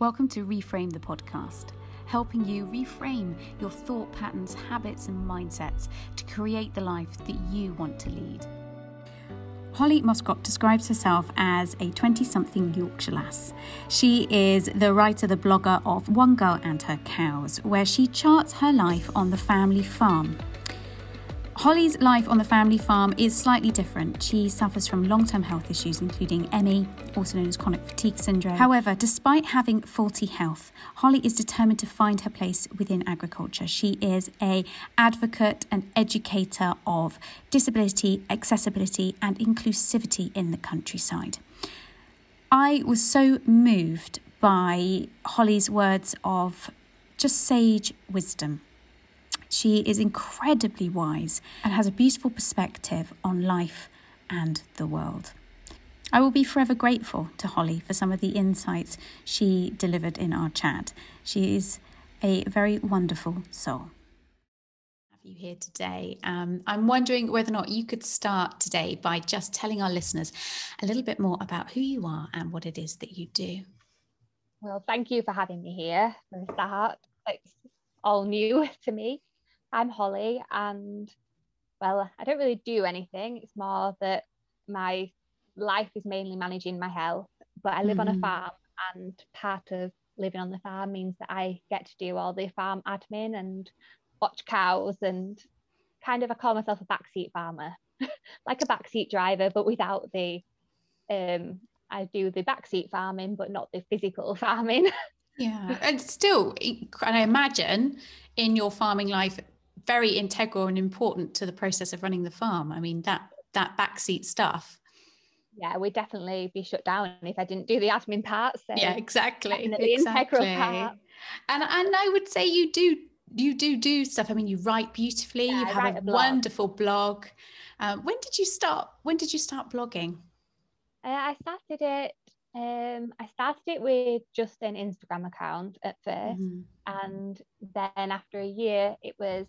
Welcome to Reframe the podcast, helping you reframe your thought patterns, habits, and mindsets to create the life that you want to lead. Holly Moscott describes herself as a 20 something Yorkshire lass. She is the writer, the blogger of One Girl and Her Cows, where she charts her life on the family farm. Holly's life on the family farm is slightly different. She suffers from long term health issues, including ME, also known as chronic fatigue syndrome. However, despite having faulty health, Holly is determined to find her place within agriculture. She is a advocate and educator of disability, accessibility, and inclusivity in the countryside. I was so moved by Holly's words of just sage wisdom she is incredibly wise and has a beautiful perspective on life and the world. I will be forever grateful to Holly for some of the insights she delivered in our chat. She is a very wonderful soul. Have you here today? Um, I'm wondering whether or not you could start today by just telling our listeners a little bit more about who you are and what it is that you do. Well, thank you for having me here for a start. It's all new to me. I'm Holly, and well, I don't really do anything. It's more that my life is mainly managing my health, but I live mm. on a mm-hmm. farm, and part of living on the farm means that I get to do all the farm admin and watch cows and kind of I call myself a backseat farmer, like a backseat driver, but without the um I do the backseat farming, but not the physical farming. yeah, and still, and I imagine in your farming life, very integral and important to the process of running the farm. I mean, that that backseat stuff. Yeah, we'd definitely be shut down if I didn't do the admin part. So yeah, exactly. The exactly. Integral part. And and I would say you do you do do stuff. I mean, you write beautifully. Yeah, you have a, a blog. wonderful blog. Um, when did you start? When did you start blogging? Uh, I started it. Um, I started it with just an Instagram account at 1st mm-hmm. and then after a year, it was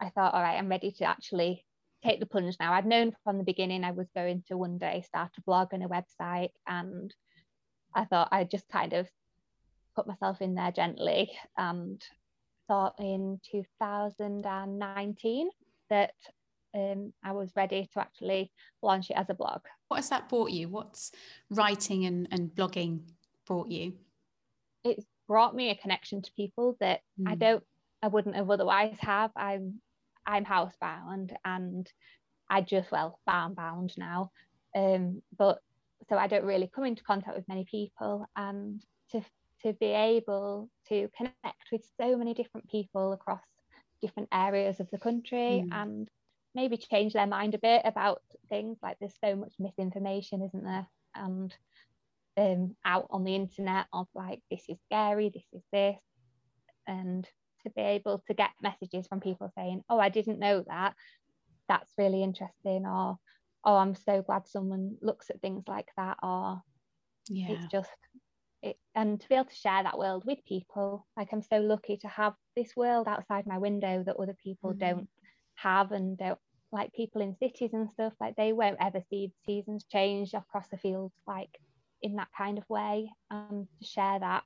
I thought, all right, I'm ready to actually take the plunge now. I'd known from the beginning I was going to one day start a blog and a website, and I thought I'd just kind of put myself in there gently and thought in 2019 that um, I was ready to actually launch it as a blog. What has that brought you? What's writing and, and blogging brought you? It's brought me a connection to people that mm. I don't, I wouldn't have otherwise have. I'm I'm housebound and I just well farm bound now. Um, but so I don't really come into contact with many people and to to be able to connect with so many different people across different areas of the country mm. and maybe change their mind a bit about things like there's so much misinformation isn't there and um, out on the internet of like this is scary this is this and to be able to get messages from people saying, Oh, I didn't know that. That's really interesting. Or, Oh, I'm so glad someone looks at things like that. Or, yeah. it's just, it, and to be able to share that world with people. Like, I'm so lucky to have this world outside my window that other people mm-hmm. don't have and don't like people in cities and stuff like they won't ever see the seasons change across the fields like in that kind of way and to share that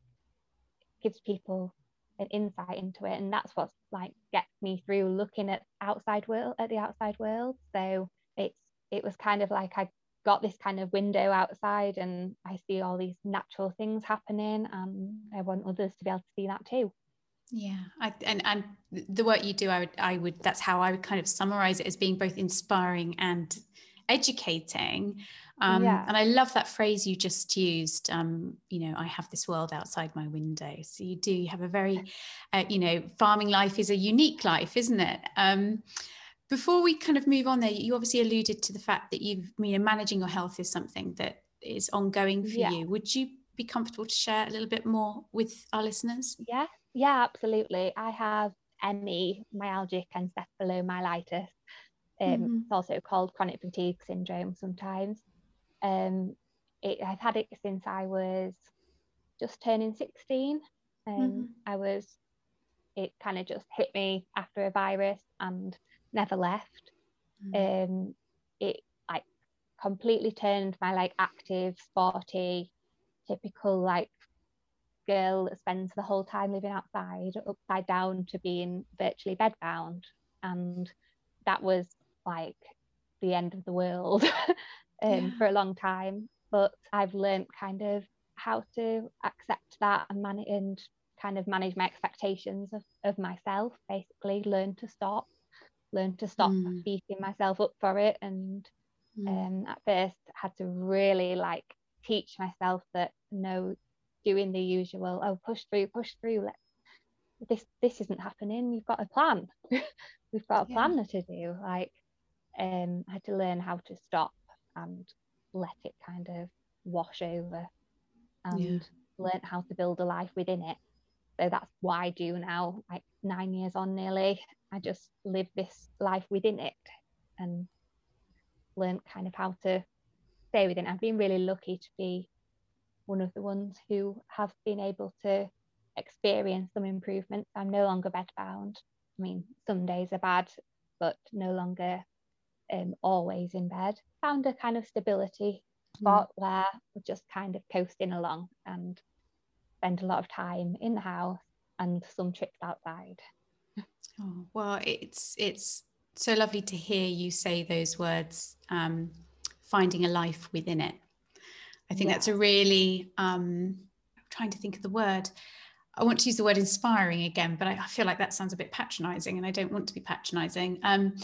gives people an insight into it and that's what like gets me through looking at outside world at the outside world. So it's it was kind of like I got this kind of window outside and I see all these natural things happening and I want others to be able to see that too. Yeah I, and and the work you do I would I would that's how I would kind of summarize it as being both inspiring and educating um, yeah. And I love that phrase you just used. Um, you know, I have this world outside my window. So you do. You have a very, uh, you know, farming life is a unique life, isn't it? Um, before we kind of move on there, you obviously alluded to the fact that you've, you know, managing your health is something that is ongoing for yeah. you. Would you be comfortable to share a little bit more with our listeners? Yeah, yeah, absolutely. I have ME, myalgic encephalomyelitis. Um, mm-hmm. It's also called chronic fatigue syndrome sometimes. Um, it, I've had it since I was just turning 16. Um, mm-hmm. I was, it kind of just hit me after a virus and never left. Mm-hmm. Um, it like completely turned my like active, sporty, typical like girl that spends the whole time living outside, upside down, to being virtually bedbound. And that was like the end of the world um, yeah. for a long time. But I've learned kind of how to accept that and manage and kind of manage my expectations of, of myself, basically learn to stop, learn to stop mm. beating myself up for it. And mm. um, at first I had to really like teach myself that no, doing the usual, oh, push through, push through, let's this this isn't happening. You've got a plan. We've got a plan yeah. to do. Like um I had to learn how to stop and let it kind of wash over and yeah. learn how to build a life within it. So that's what I do now, like nine years on nearly. I just live this life within it and learn kind of how to stay within. I've been really lucky to be one of the ones who have been able to experience some improvements. I'm no longer bedbound. I mean, some days are bad, but no longer um, always in bed. Found a kind of stability spot mm. where we're just kind of coasting along and spend a lot of time in the house and some trips outside. Oh, well, it's it's so lovely to hear you say those words, um, finding a life within it. I think yeah. that's a really, um, I'm trying to think of the word. I want to use the word inspiring again, but I, I feel like that sounds a bit patronizing and I don't want to be patronizing. Um,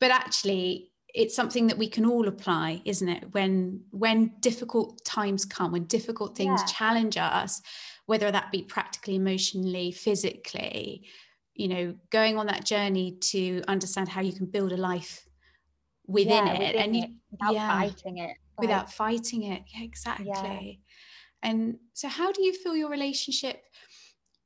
but actually, it's something that we can all apply isn't it? When when difficult times come when difficult things yeah. challenge us whether that be practically emotionally physically you know going on that journey to understand how you can build a life within yeah, it within and you, it, without yeah, fighting it like, without fighting it. Yeah. exactly. And so how do you feel your relationship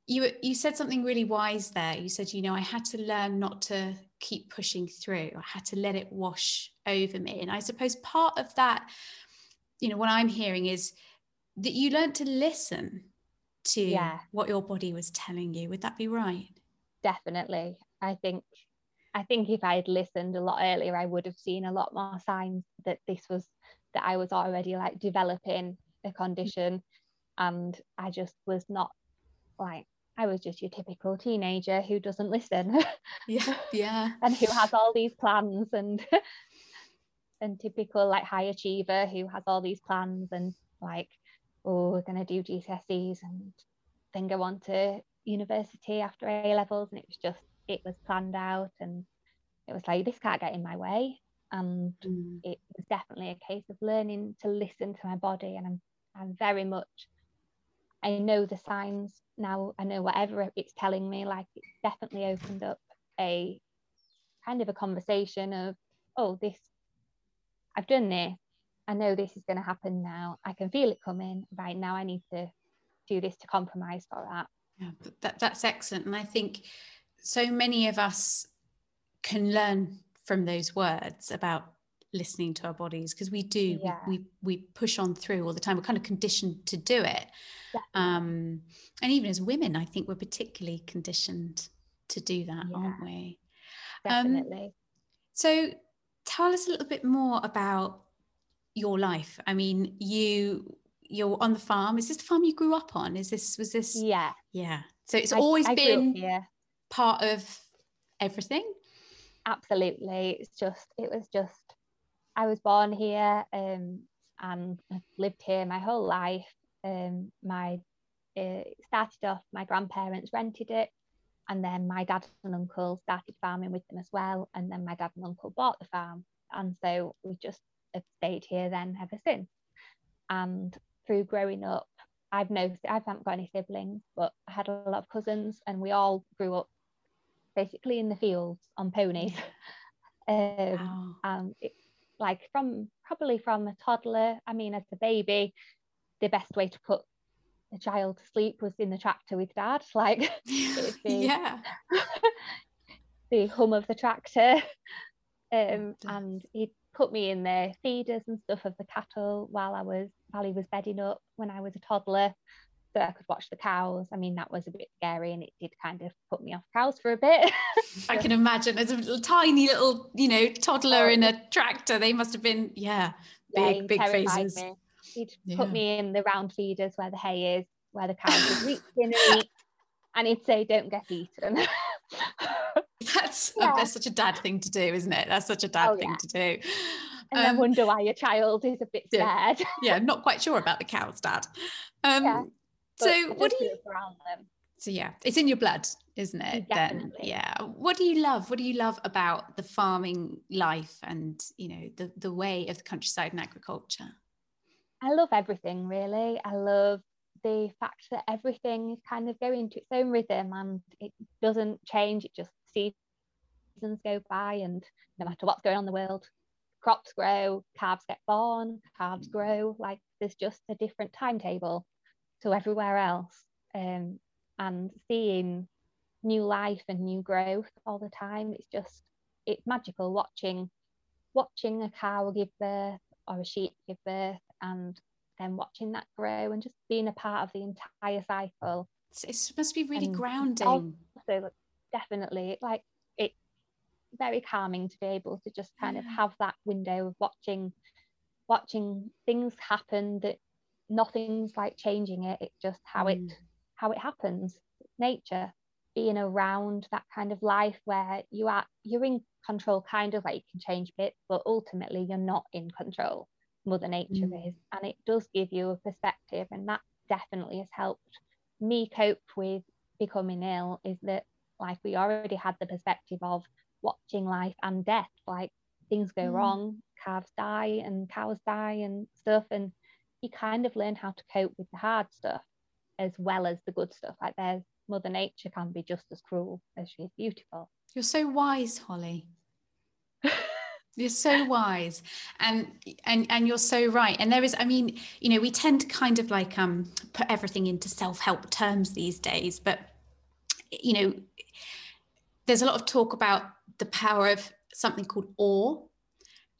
you you said something really wise there. You said you know i had to learn not to keep pushing through. I had to let it wash over me. And i suppose part of that you know what i'm hearing is that you learned to listen to yeah. what your body was telling you. Would that be right? Definitely. I think i think if i had listened a lot earlier i would have seen a lot more signs that this was that i was already like developing a condition. And i just was not like I was just your typical teenager who doesn't listen. Yeah, yeah. and who has all these plans and and typical like high achiever who has all these plans and like, oh, we're gonna do GCSEs and then go on to university after A levels. And it was just it was planned out and it was like this can't get in my way. And mm. it was definitely a case of learning to listen to my body. And I'm I'm very much I know the signs now. I know whatever it's telling me. Like it's definitely opened up a kind of a conversation of, oh, this, I've done this. I know this is going to happen now. I can feel it coming. Right now, I need to do this to compromise for that. Yeah, that, that's excellent. And I think so many of us can learn from those words about listening to our bodies because we do yeah. we, we, we push on through all the time. We're kind of conditioned to do it. Um, and even as women i think we're particularly conditioned to do that yeah. aren't we? Um, definitely. um, so tell us a little bit more about your life. I mean you you're on the farm. Is this the farm you grew up on? Is this was this yeah. Yeah. So it's I, always I been part of everything? Absolutely. It's just it was just I was born here um, and lived here my whole life. Um, my uh, started off, my grandparents rented it, and then my dad and uncle started farming with them as well. And then my dad and uncle bought the farm, and so we just have stayed here then ever since. And through growing up, I've noticed I haven't got any siblings, but I had a lot of cousins, and we all grew up basically in the fields on ponies. um, wow. it, like from probably from a toddler. I mean, as a baby, the best way to put a child to sleep was in the tractor with dad. Like the, yeah, the hum of the tractor. Um, and he'd put me in the feeders and stuff of the cattle while I was while he was bedding up when I was a toddler so I could watch the cows. I mean, that was a bit scary and it did kind of put me off cows for a bit. I can imagine as a little, tiny little, you know, toddler oh, in a tractor, they must have been, yeah, big, yeah, big faces. Me. He'd yeah. put me in the round feeders where the hay is where the cows would reach in and eat, and he'd say, "Don't get eaten." that's yeah. that's such a dad thing to do, isn't it? That's such a dad oh, thing to do. And um, then wonder why your child is a bit scared. Yeah, yeah not quite sure about the cows, dad. Um, yeah, so what do you? around them? So yeah, it's in your blood, isn't it? Definitely. Then yeah. What do you love? What do you love about the farming life and you know the the way of the countryside and agriculture? I love everything really. I love the fact that everything is kind of going to its own rhythm and it doesn't change. It just seasons go by, and no matter what's going on in the world, crops grow, calves get born, calves mm. grow. Like there's just a different timetable to everywhere else. Um, and seeing new life and new growth all the time, it's just it's magical watching watching a cow give birth or a sheep give birth and then watching that grow and just being a part of the entire cycle. It must be really and grounding. Also, definitely, like it's very calming to be able to just kind yeah. of have that window of watching, watching things happen that nothing's like changing it. It's just how mm. it how it happens. Nature, being around that kind of life where you are you're in control, kind of like you can change bits, but ultimately you're not in control mother nature mm. is and it does give you a perspective and that definitely has helped me cope with becoming ill is that like we already had the perspective of watching life and death like things go mm. wrong calves die and cows die and stuff and you kind of learn how to cope with the hard stuff as well as the good stuff. Like there's mother nature can be just as cruel as she is beautiful. You're so wise holly. You're so wise. And and and you're so right. And there is i mean you know we tend to kind of like um put everything into self-help terms these days but you know there's a lot of talk about the power of something called awe.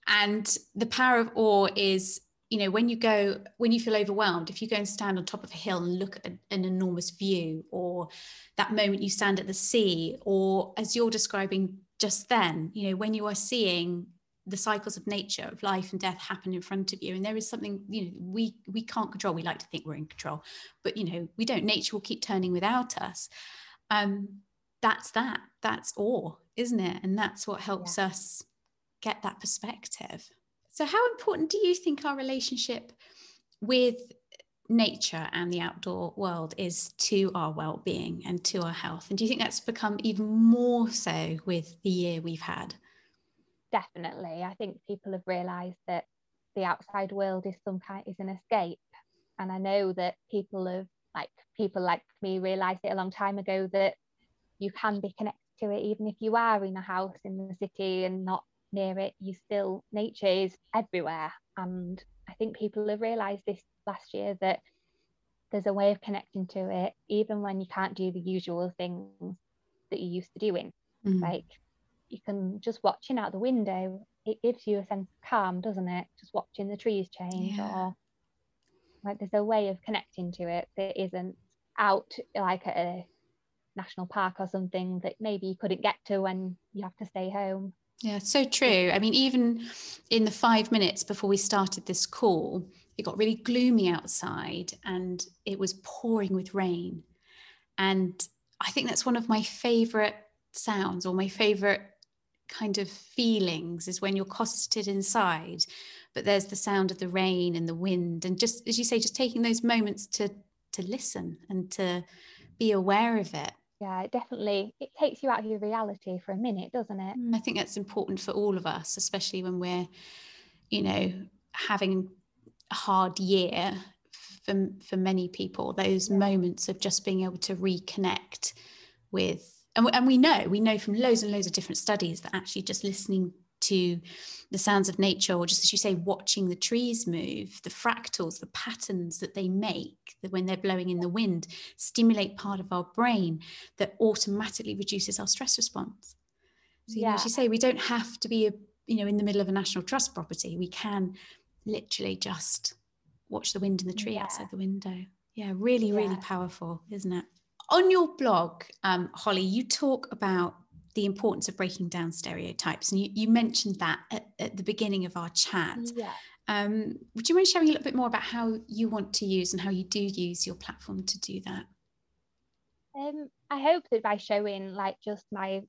And the power of awe is you know when you go when you feel overwhelmed if you go and stand on top of a hill and look at an enormous view or that moment you stand at the sea or as you're describing just then you know when you are seeing the cycles of nature of life and death happen in front of you and there is something you know we we can't control we like to think we're in control but you know we don't nature will keep turning without us. Um that's that that's awe isn't it? And that's what helps yeah. us get that perspective so how important do you think our relationship with nature and the outdoor world is to our well-being and to our health and do you think that's become even more so with the year we've had definitely. I think people have realised that the outside world is some kind is an escape. And I know that people have like people like me realised it a long time ago that you can be connected to it even if you are in a house in the city and not near it. You still nature is everywhere. And I think people have realised this last year that there's a way of connecting to it even when you can't do the usual things that you used to doing. Mm. Like you can just watching out the window it gives you a sense of calm doesn't it just watching the trees change yeah. or like there's a way of connecting to it that isn't out like at a national park or something that maybe you couldn't get to when you have to stay home yeah so true. I mean even in the five minutes before we started this call it got really gloomy outside and it was pouring with rain. And i think that's one of my favorite sounds or my favorite kind of feelings is when you're cosseted inside but there's the sound of the rain and the wind and just as you say just taking those moments to to listen and to be aware of it yeah it definitely it takes you out of your reality for a minute doesn't it mm, i think that's important for all of us especially when we're you know having a hard year for for many people those yeah. moments of just being able to reconnect with and, and we know we know from loads and loads of different studies that actually just listening to the sounds of nature or just as you say watching the trees move the fractals the patterns that they make that when they're blowing in the wind stimulate part of our brain that automatically reduces our stress response so yeah. know as you say we don't have to be a, you know in the middle of a national trust property we can literally just watch the wind in the tree yeah. outside the window yeah really yeah. really powerful isn't it on your blog, um, Holly, you talk about the importance of breaking down stereotypes, and you, you mentioned that at, at, the beginning of our chat. Yeah. Um, would you mind sharing a little bit more about how you want to use and how you do use your platform to do that? Um, I hope that by showing like just my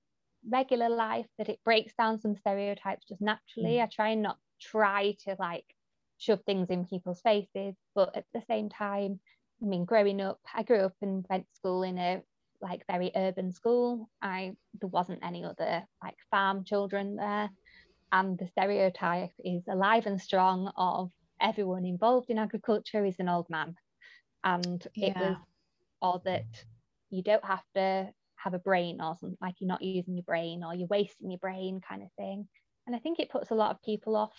regular life that it breaks down some stereotypes just naturally. Mm. I try and not try to like shove things in people's faces, but at the same time, I mean, growing up, I grew up and went to school in a like very urban school. I there wasn't any other like farm children there, and the stereotype is alive and strong of everyone involved in agriculture is an old man, and yeah. it was or that you don't have to have a brain or something like you're not using your brain or you're wasting your brain kind of thing. And I think it puts a lot of people off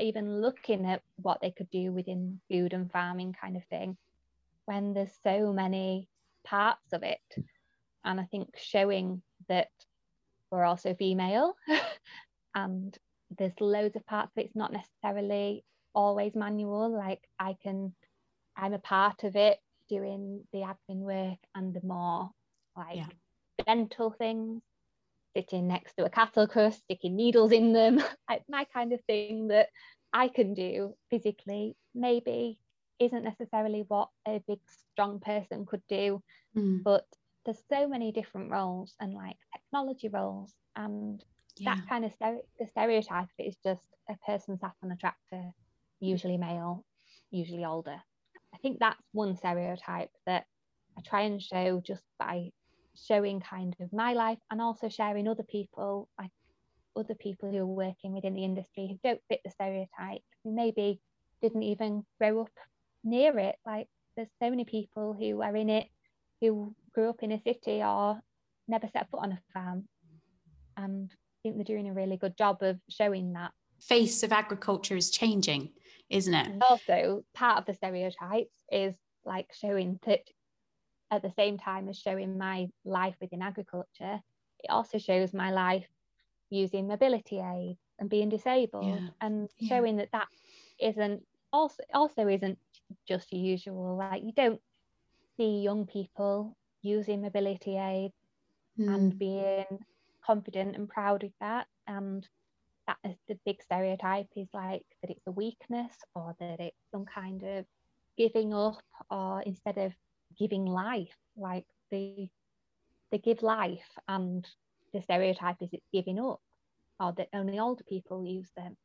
even looking at what they could do within food and farming kind of thing when there's so many parts of it. And I think showing that we're also female and there's loads of parts of it. It's not necessarily always manual. Like I can, I'm a part of it doing the admin work and the more like yeah. dental things, sitting next to a cattle crush, sticking needles in them, my kind of thing that I can do physically maybe isn't necessarily what a big strong person could do mm. but there's so many different roles and like technology roles and yeah. that kind of stere- the stereotype is just a person sat on a tractor usually male usually older i think that's one stereotype that i try and show just by showing kind of my life and also sharing other people like other people who are working within the industry who don't fit the stereotype who maybe didn't even grow up near it. Like there's so many people who are in it who grew up in a city or never set foot on a farm. And I think they're doing a really good job of showing that. Face of agriculture is changing, isn't it? And also, part of the stereotypes is like showing that at the same time as showing my life within agriculture, it also shows my life using mobility aids and being disabled yeah. and showing yeah. that that isn't also also isn't just usual. Like you don't see young people using mobility aids mm. and being confident and proud of that. And that is the big stereotype is like that it's a weakness or that it's some kind of giving up or instead of giving life, like they they give life and the stereotype is it's giving up or that only older people use them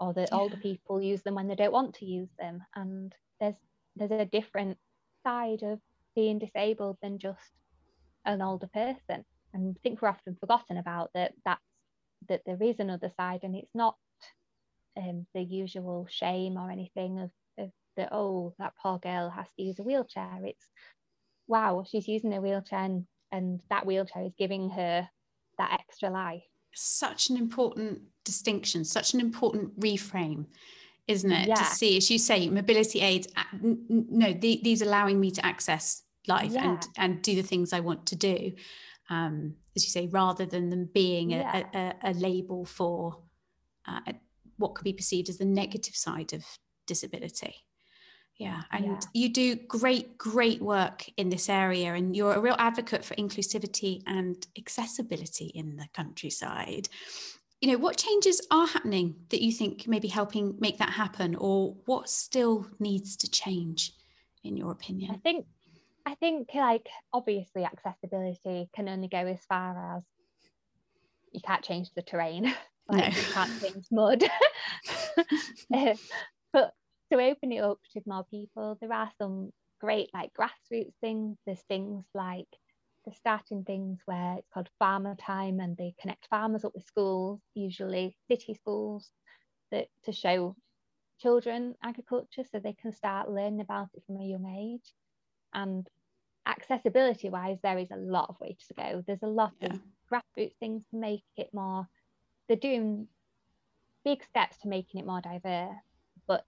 or that yeah. older people use them when they don't want to use them and there's there's a different side of being disabled than just an older person and I think we're often forgotten about that that's that there is another side and it's not um, the usual shame or anything of, of that oh that poor girl has to use a wheelchair it's wow she's using a wheelchair and, and that wheelchair is giving her that extra life such an important distinction, such an important reframe, isn't it? Yeah. To see, as you say, mobility aids. No, the, these allowing me to access life yeah. and and do the things I want to do. Um, as you say, rather than them being a, yeah. a, a, label for uh, what could be perceived as the negative side of disability. Yeah, and yeah. you do great, great work in this area, and you're a real advocate for inclusivity and accessibility in the countryside. You know, what changes are happening that you think maybe helping make that happen, or what still needs to change, in your opinion? I think, I think, like obviously, accessibility can only go as far as you can't change the terrain, like no. you can't change mud. Uh, but to open it up to more people, there are some great like grassroots things. There's things like the starting things where it's called farmer time and they connect farmers up with schools, usually city schools, that to show children agriculture so they can start learning about it from a young age. And accessibility wise, there is a lot of ways to go. There's a lot yeah. of grassroots things to make it more, they're doing big steps to making it more diverse, but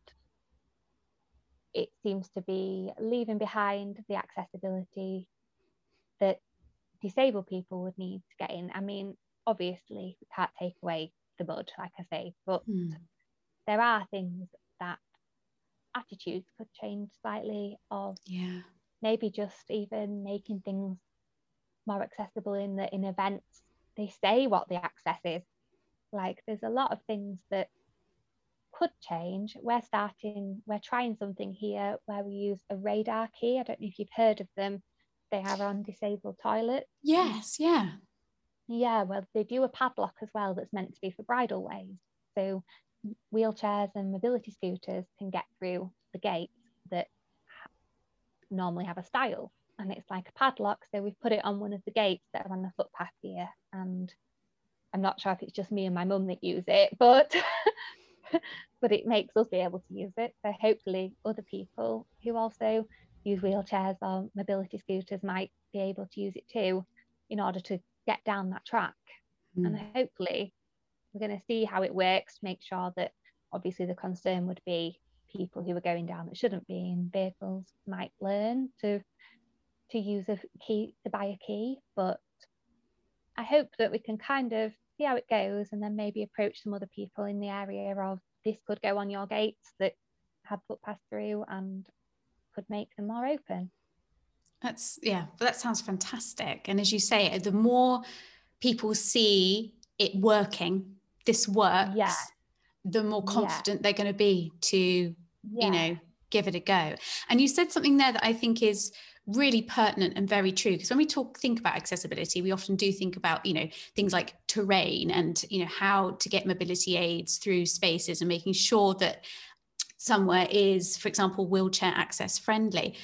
it seems to be leaving behind the accessibility that disabled people would need to get in. I mean, obviously, we can't take away the mud, like I say, but mm. there are things that attitudes could change slightly, of yeah, maybe just even making things more accessible in the in events. They say what the access is. Like, there's a lot of things that could change. We're starting, we're trying something here where we use a radar key. I don't know if you've heard of them. They are on disabled toilets. Yes, yeah. Yeah, well, they do a padlock as well that's meant to be for bridle ways. So wheelchairs and mobility scooters can get through the gates that normally have a stile And it's like a padlock. So we've put it on one of the gates that are on the footpath here. And I'm not sure if it's just me and my mum that use it, but but it makes us be able to use it. So hopefully other people who also use wheelchairs or mobility scooters might be able to use it too in order to get down that track. Mm. And hopefully we're going to see how it works, make sure that obviously the concern would be people who are going down that shouldn't be in vehicles might learn to to use a key to buy a key but I hope that we can kind of see how it goes and then maybe approach some other people in the area of this could go on your gates that have footpaths through and could make them more open. That's yeah, that sounds fantastic. And as you say, the more people see it working, this works, yeah. The more confident yeah. they're going to be to, yeah. you know, give it a go. And you said something there that I think is really pertinent and very true because when we talk think about accessibility we often do think about you know things like terrain and you know how to get mobility aids through spaces and making sure that somewhere is for example wheelchair access friendly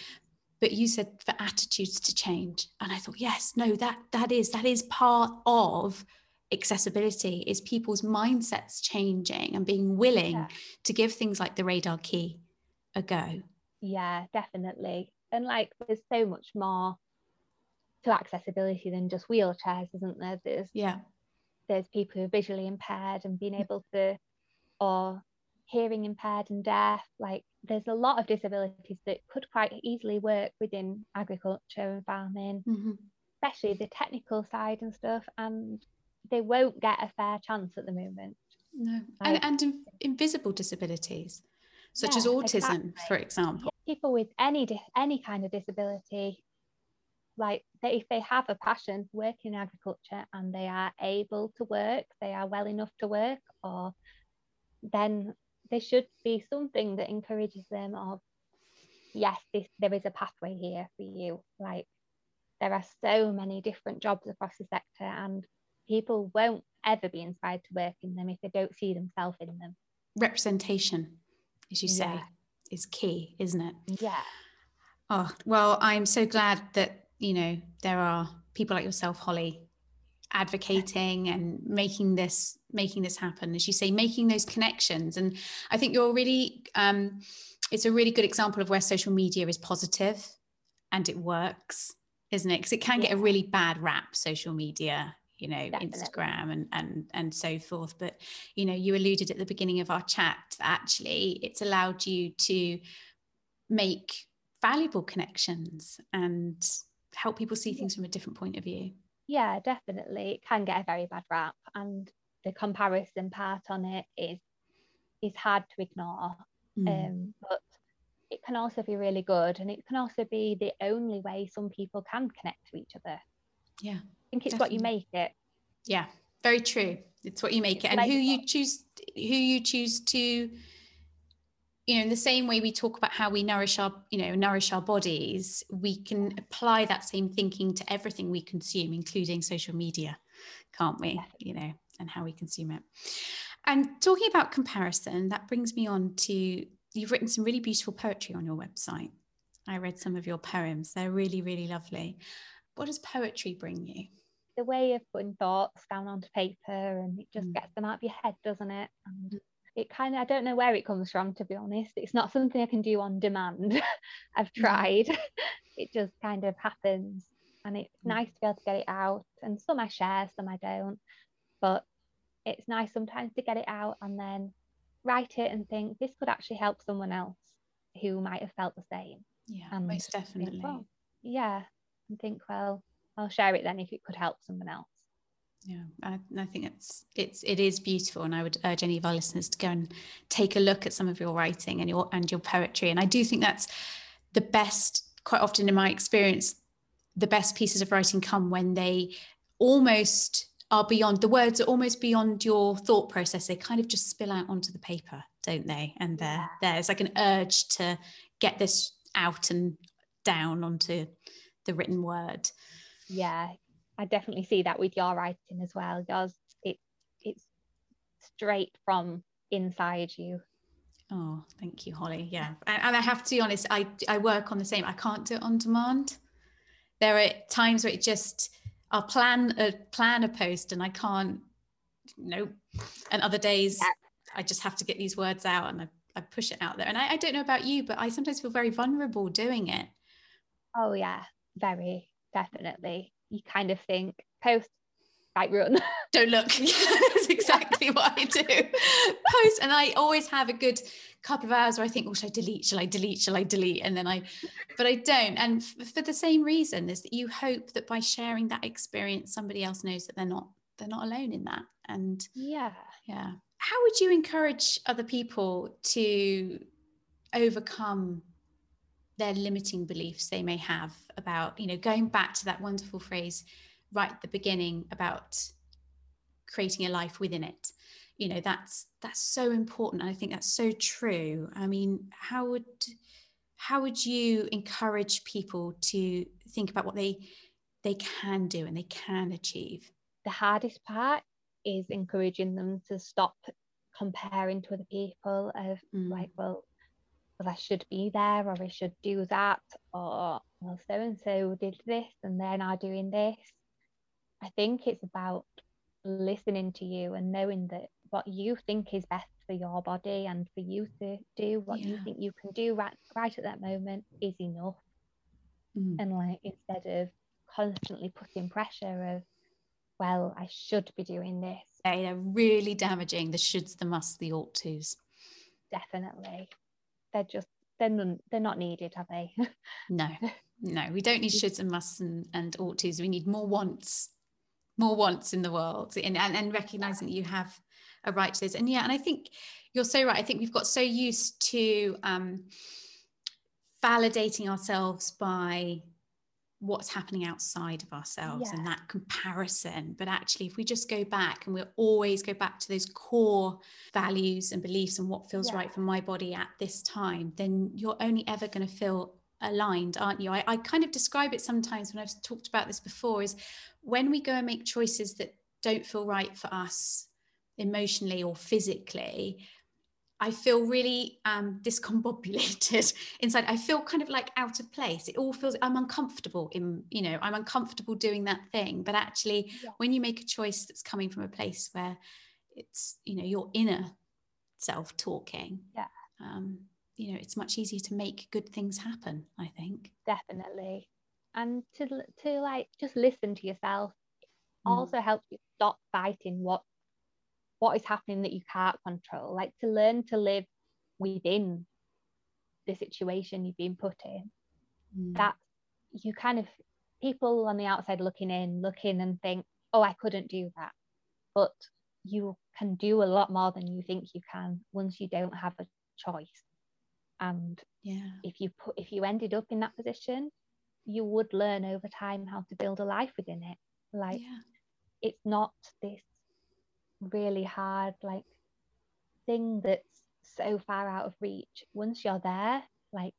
but you said for attitudes to change and i thought yes no that that is that is part of accessibility is people's mindsets changing and being willing yeah. to give things like the radar key a go. Yeah definitely. And like there's so much more to accessibility than just wheelchairs isn't there? There's yeah. there's people who are visually impaired and being able to or hearing impaired and deaf. Like there's a lot of disabilities that could quite easily work within agriculture and farming mm-hmm. especially the technical side and stuff. And they won't get a fair chance at the moment. No. Like, and, and in, invisible disabilities such yeah, as autism exactly. for example. People with any any kind of disability like they, if they have a passion for working in agriculture and they are able to work they are well enough to work or then there should be something that encourages them of yes this there is a pathway here for you. Like there are so many different jobs across the sector and people won't ever be inspired to work in them if they don't see themselves in them. Representation as you say yeah. is key, isn't it? Yeah. Oh, well, I'm so glad that, you know, there are people like yourself, Holly, advocating and making this making this happen as you say making those connections. And i think you're really um it's a really good example of where social media is positive and it works isn't it? Because it can get a really bad rap social media you know Definitely. instagram and and and so forth. But you know you alluded at the beginning of our chat that actually it's allowed you to make valuable connections and help people see things from a different point of view. Yeah definitely. It can get a very bad rap and the comparison part on it is is hard to ignore. Mm. um, but it can also be really good and it can also be the only way some people can connect to each other. Yeah think it's Definitely. what you make it. Yeah, very true. It's what you make it, and like, who you choose, who you choose to, you know, in the same way we talk about how we nourish our, you know, nourish our bodies, we can apply that same thinking to everything we consume, including social media, can't we? You know, and how we consume it. And talking about comparison, that brings me on to you've written some really beautiful poetry on your website. I read some of your poems. They're really, really lovely. What does poetry bring you? The way of putting thoughts down onto paper and it just mm. gets them out of your head, doesn't it? And mm. it kind of, I don't know where it comes from, to be honest. It's not something I can do on demand. I've tried. it just kind of happens. And it's mm. nice to be able to get it out. And some I share, some I don't. But it's nice sometimes to get it out and then write it and think this could actually help someone else who might have felt the same. Yeah, and most definitely. Think, well, yeah, and think, well, I'll share it then if it could help someone else. Yeah, I, I, think it's it's it is beautiful, and I would urge any of our listeners to go and take a look at some of your writing and your and your poetry. And I do think that's the best. Quite often, in my experience, the best pieces of writing come when they almost are beyond the words are almost beyond your thought process. They kind of just spill out onto the paper, don't they? And there, there's like an urge to get this out and down onto the written word. Yeah, I definitely see that with your writing as well. Yours, it it's straight from inside you. Oh, thank you, Holly. Yeah, and, and I have to be honest, I I work on the same. I can't do it on demand. There are times where it just I'll plan a plan a post and I can't. Nope. And other days yeah. I just have to get these words out and I, I push it out there. And I, I don't know about you, but I sometimes feel very vulnerable doing it. Oh yeah, very definitely. You kind of think post right run. Don't look. That's exactly what I do. Post, and I always have a good couple of hours where I think, oh, should I delete? Shall I delete? Shall I delete? And then I, but I don't. And f- for the same reason, is that you hope that by sharing that experience, somebody else knows that they're not they're not alone in that. And yeah, yeah. How would you encourage other people to overcome their limiting beliefs they may have about, you know, going back to that wonderful phrase right at the beginning about creating a life within it. You know that's that's so important and i think that's so true. I mean how would how would you encourage people to think about what they they can do and they can achieve? The hardest part is encouraging them to stop comparing to other people of mm. like well well i should be there or i should do that or well so and so did this and they're now doing this I think it's about listening to you and knowing that what you think is best for your body and for you to do what yeah. you think you can do right, right at that moment is enough. Mm. And like instead of constantly putting pressure of, well, I should be doing this. They're really damaging the shoulds, the musts, the ought tos. Definitely. They're just they're not, they're not needed, are they? no, no, we don't need shoulds and musts and, and ought tos. We need more wants more wants in the world and, and, and recognizing that you have a right to this and yeah and i think you're so right i think we've got so used to um, validating ourselves by what's happening outside of ourselves yeah. and that comparison but actually if we just go back and we'll always go back to those core values and beliefs and what feels yeah. right for my body at this time then you're only ever going to feel aligned aren't you I, I kind of describe it sometimes when i've talked about this before is when we go and make choices that don't feel right for us emotionally or physically I feel really um, discombobulated inside. I feel kind of like out of place. It all feels I'm uncomfortable in, you know, I'm uncomfortable doing that thing. But actually, yeah. when you make a choice that's coming from a place where it's, you know, your inner self talking, yeah, um, you know, it's much easier to make good things happen. I think definitely and to to like just listen to yourself mm. also helps you stop fighting what what is happening that you can't control. Like to learn to live within the situation you've been put in. Mm. that you kind of people on the outside looking in looking and think oh i couldn't do that. But you can do a lot more than you think you can once you don't have a choice. And yeah. if you put if you ended up in that position you would learn over time how to build a life within it. Like yeah. it's not this really hard like thing that's so far out of reach once you're there like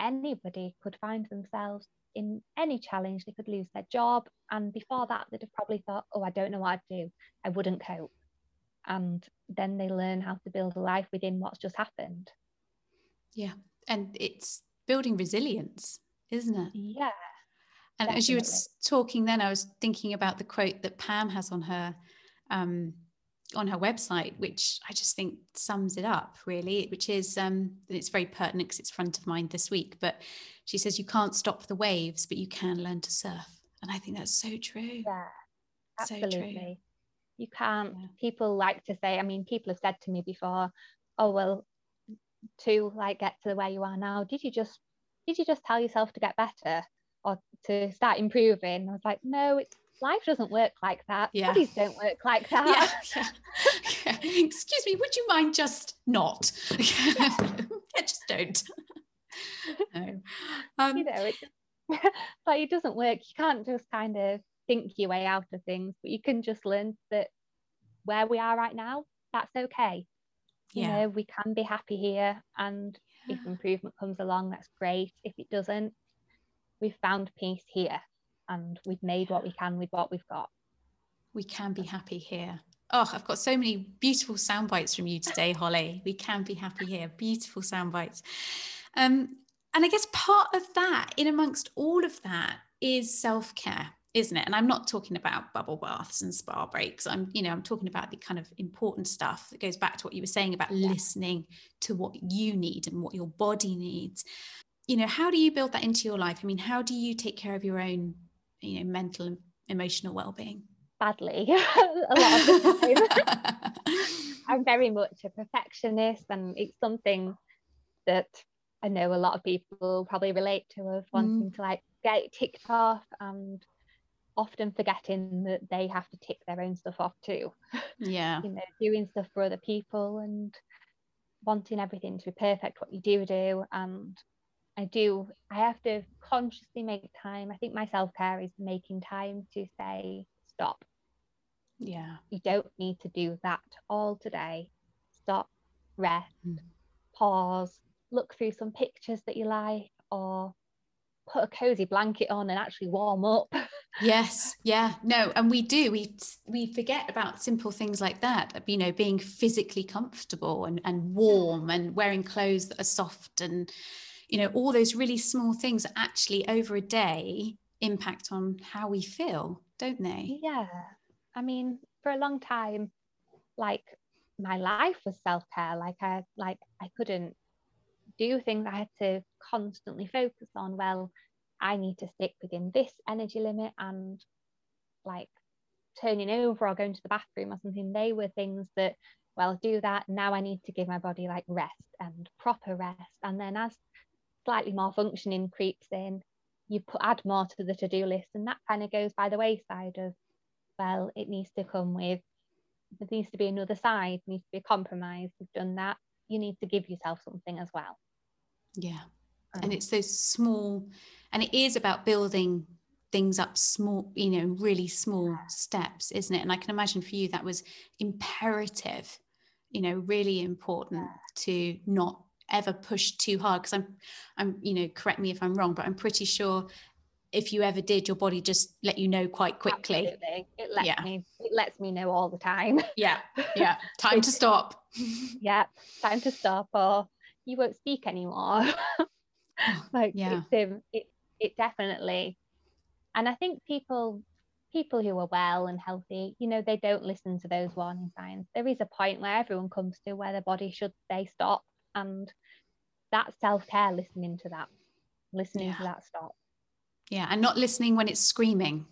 anybody could find themselves in any challenge they could lose their job and before that they'd have probably thought oh i don't know what i'd do i wouldn't cope and then they learn how to build a life within what's just happened yeah and it's building resilience isn't it? Yeah. And definitely. as you were talking then, I was thinking about the quote that Pam has on her um, on her website, which I just think sums it up really, which is um, it's very pertinent because it's front of mind this week. But she says you can't stop the waves, but you can learn to surf, and I think that's so true. Yeah, absolutely. So true. You can't. Yeah. People like to say. I mean, people have said to me before, "Oh well, to like get to where you are now, did you just did you just tell yourself to get better or to start improving? I was like, no, it's life doesn't work like that. Yeah. Bodies don't work like that. Yeah, yeah. yeah. Excuse me, would you mind just not? yeah, just don't. no. Um, you know, it, but it doesn't work. You can't just kind of think your way out of things, but you can just learn that where we are right now, that's okay. You yeah. know, we can be happy here. And if improvement comes along, that's great. If it doesn't, we've found peace here and we've made what we can with what we've got. We can be happy here. Oh, I've got so many beautiful sound bites from you today, Holly. We can be happy here. Beautiful sound bites. Um, and I guess part of that, in amongst all of that, is self care isn't it and i'm not talking about bubble baths and spa breaks i'm you know i'm talking about the kind of important stuff that goes back to what you were saying about yeah. listening to what you need and what your body needs you know how do you build that into your life i mean how do you take care of your own you know mental and emotional well-being badly a lot of the time i'm very much a perfectionist and it's something that i know a lot of people probably relate to of wanting mm. to like get ticked off and often forgetting that they have to tick their own stuff off too. Yeah. you know, doing stuff for other people and wanting everything to be perfect, what you do do. And I do, I have to consciously make time. I think my self care is making time to say, stop. Yeah. You don't need to do that all today. Stop, rest, mm. pause, look through some pictures that you like, or put a cozy blanket on and actually warm up. yes yeah no and we do we we forget about simple things like that you know being physically comfortable and, and warm and wearing clothes that are soft and you know all those really small things actually over a day impact on how we feel don't they yeah i mean for a long time like my life was self-care like i like i couldn't do things I had to constantly focus on. Well, I need to stick within this energy limit and like turning over or going to the bathroom or something. They were things that, well, do that. Now I need to give my body like rest and proper rest. And then as slightly more functioning creeps in, you put add more to the to-do list and that kind of goes by the wayside of well it needs to come with there needs to be another side needs to be a compromise you've done that you need to give yourself something as well. Yeah. Um, and it's those small and it is about building things up small you know really small steps isn't it? And i can imagine for you that was imperative you know really important to not ever push too hard because i'm i'm you know correct me if i'm wrong but i'm pretty sure if you ever did your body just let you know quite quickly. Absolutely. it lets yeah. me it lets me know all the time. Yeah. Yeah. Time to stop. Yeah. Time to stop or you won't speak anymore. Like yeah. it's, um, it, it definitely and i think people people who are well and healthy you know they don't listen to those warning signs. There is a point where everyone comes to where their body should say stop and that self-care listening to that listening yeah. to that stop. Yeah and not listening when it's screaming.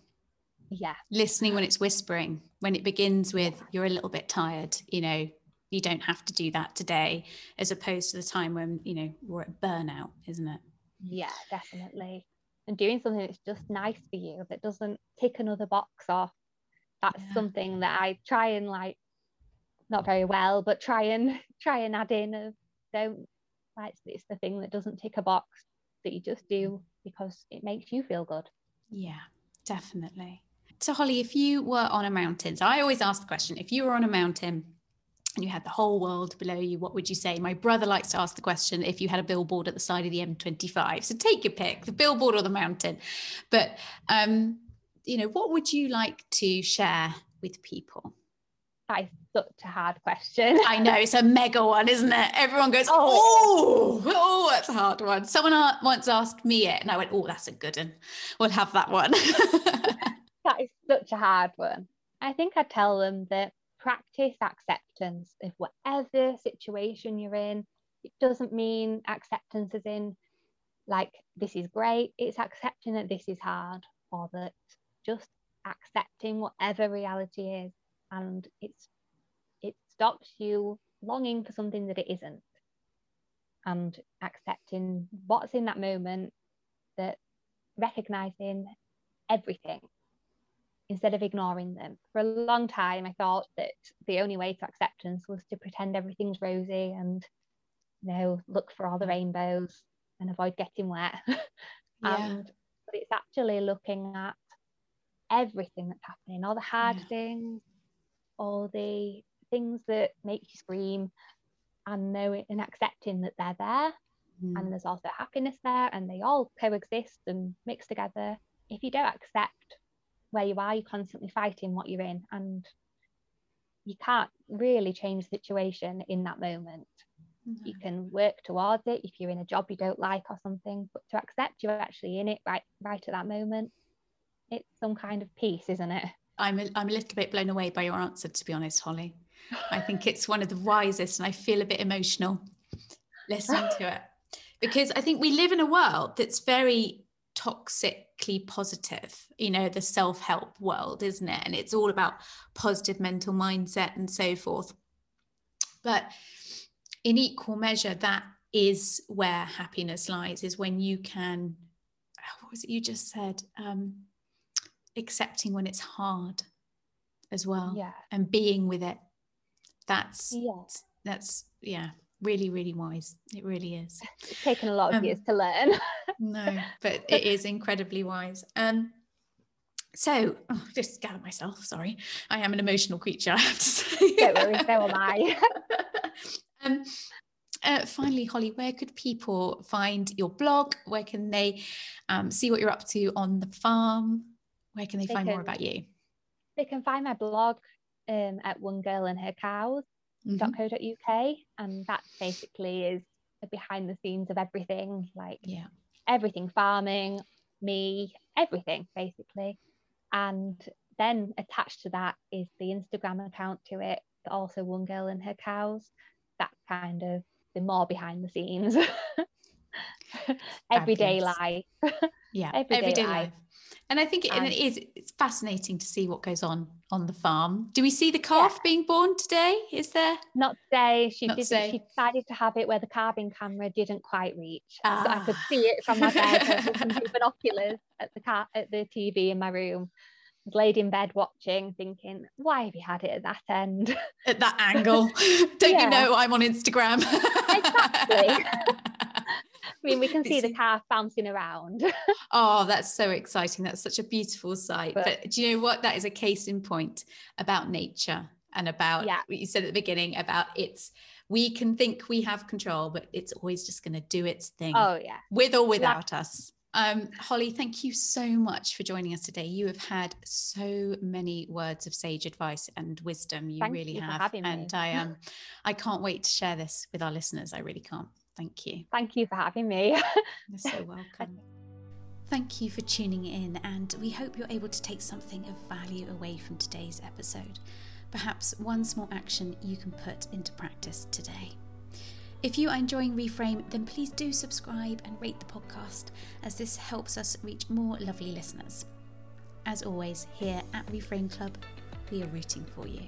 Yeah. Listening when it's whispering when it begins with you're a little bit tired you know you don't have to do that today as opposed to the time when you know we're at burnout isn't it? Yeah definitely. And doing something that's just nice for you that doesn't tick another box off. That's yeah. something that i try and like not very well but try and try and add in of don't like it's the thing that doesn't tick a box that you just do because it makes you feel good yeah definitely so holly if you were on a mountain so i always ask the question if you were on a mountain and you had the whole world below you, what would you say? My brother likes to ask the question if you had a billboard at the side of the M25. So take your pick, the billboard or the mountain. But, um, you know, what would you like to share with people? That is such a hard question. I know it's a mega one, isn't it? Everyone goes, oh, oh, oh that's a hard one. Someone once asked me it, and I went, oh, that's a good one. We'll have that one. that is such a hard one. I think I tell them that practice acceptance of whatever situation you're in. It doesn't mean acceptance as in like this is great, it's accepting that this is hard or that just accepting whatever reality is and it's it stops you longing for something that it isn't and accepting what's in that moment that recognizing everything instead of ignoring them. For a long time, I thought that the only way to acceptance was to pretend everything's rosy and, you know, look for all the rainbows and avoid getting wet. yeah. and but it's actually looking at everything that's happening, all the hard yeah. things, all the things that make you scream, and knowing and accepting that they're there mm. and there's also happiness there and they all coexist and mix together if you don't accept where you are you're constantly fighting what you're in and you can't really change the situation in that moment mm-hmm. you can work towards it if you're in a job you don't like or something but to accept you're actually in it right right at that moment it's some kind of peace isn't it i'm a, I'm a little bit blown away by your answer to be honest holly i think it's one of the wisest and i feel a bit emotional listening to it because i think we live in a world that's very toxically positive, you know, the self help world, isn't it? And it's all about positive mental mindset and so forth. But in equal measure, that is where happiness lies, is when you can, what was it you just said? Um, accepting when it's hard as well. Yeah. And being with it. That's, yeah. that's, yeah, really, really wise. It really is. It's taken a lot of um, years to learn. no, but it is incredibly wise. Um, so, oh, just gather myself. Sorry, I am an emotional creature. I have to say. Don't worry, so am I. um, uh, finally, Holly, where could people find your blog? Where can they um, see what you're up to on the farm? Where can they, they find can, more about you? They can find my blog um, at One Girl and Her Cows mm-hmm. and that basically is behind the scenes of everything, like yeah, everything farming, me, everything basically. And then attached to that is the Instagram account to it, also One Girl and Her Cows. That kind of the more behind the scenes. everyday life. Yeah, everyday, everyday life. life. And I think it, and it is it's fascinating to see what goes on on the farm. Do we see the calf yeah. being born today? Is there? Not today. She Not today. she decided to have it where the calving camera didn't quite reach. Ah. So I could ah. see it from my bed with binoculars at the car at the TV in my room. I was laid in bed watching, thinking, why have you had it at that end? At that angle. Don't yeah. you know I'm on Instagram? exactly. I mean, we can see the calf bouncing around. oh, that's so exciting. That's such a beautiful sight. But, but, do you know what? That is a case in point about nature and about yeah. what you said at the beginning about it's we can think we have control, but it's always just going to do its thing. Oh, yeah. With or without us. Um, Holly, thank you so much for joining us today. You have had so many words of sage advice and wisdom. You thank really you have. and I um I can't wait to share this with our listeners. I really can't. Thank you. Thank you for having me. You're so welcome. Thank you for tuning in, and we hope you're able to take something of value away from today's episode. Perhaps one small action you can put into practice today. If you are enjoying Reframe, then please do subscribe and rate the podcast, as this helps us reach more lovely listeners. As always, here at Reframe Club, we are rooting for you.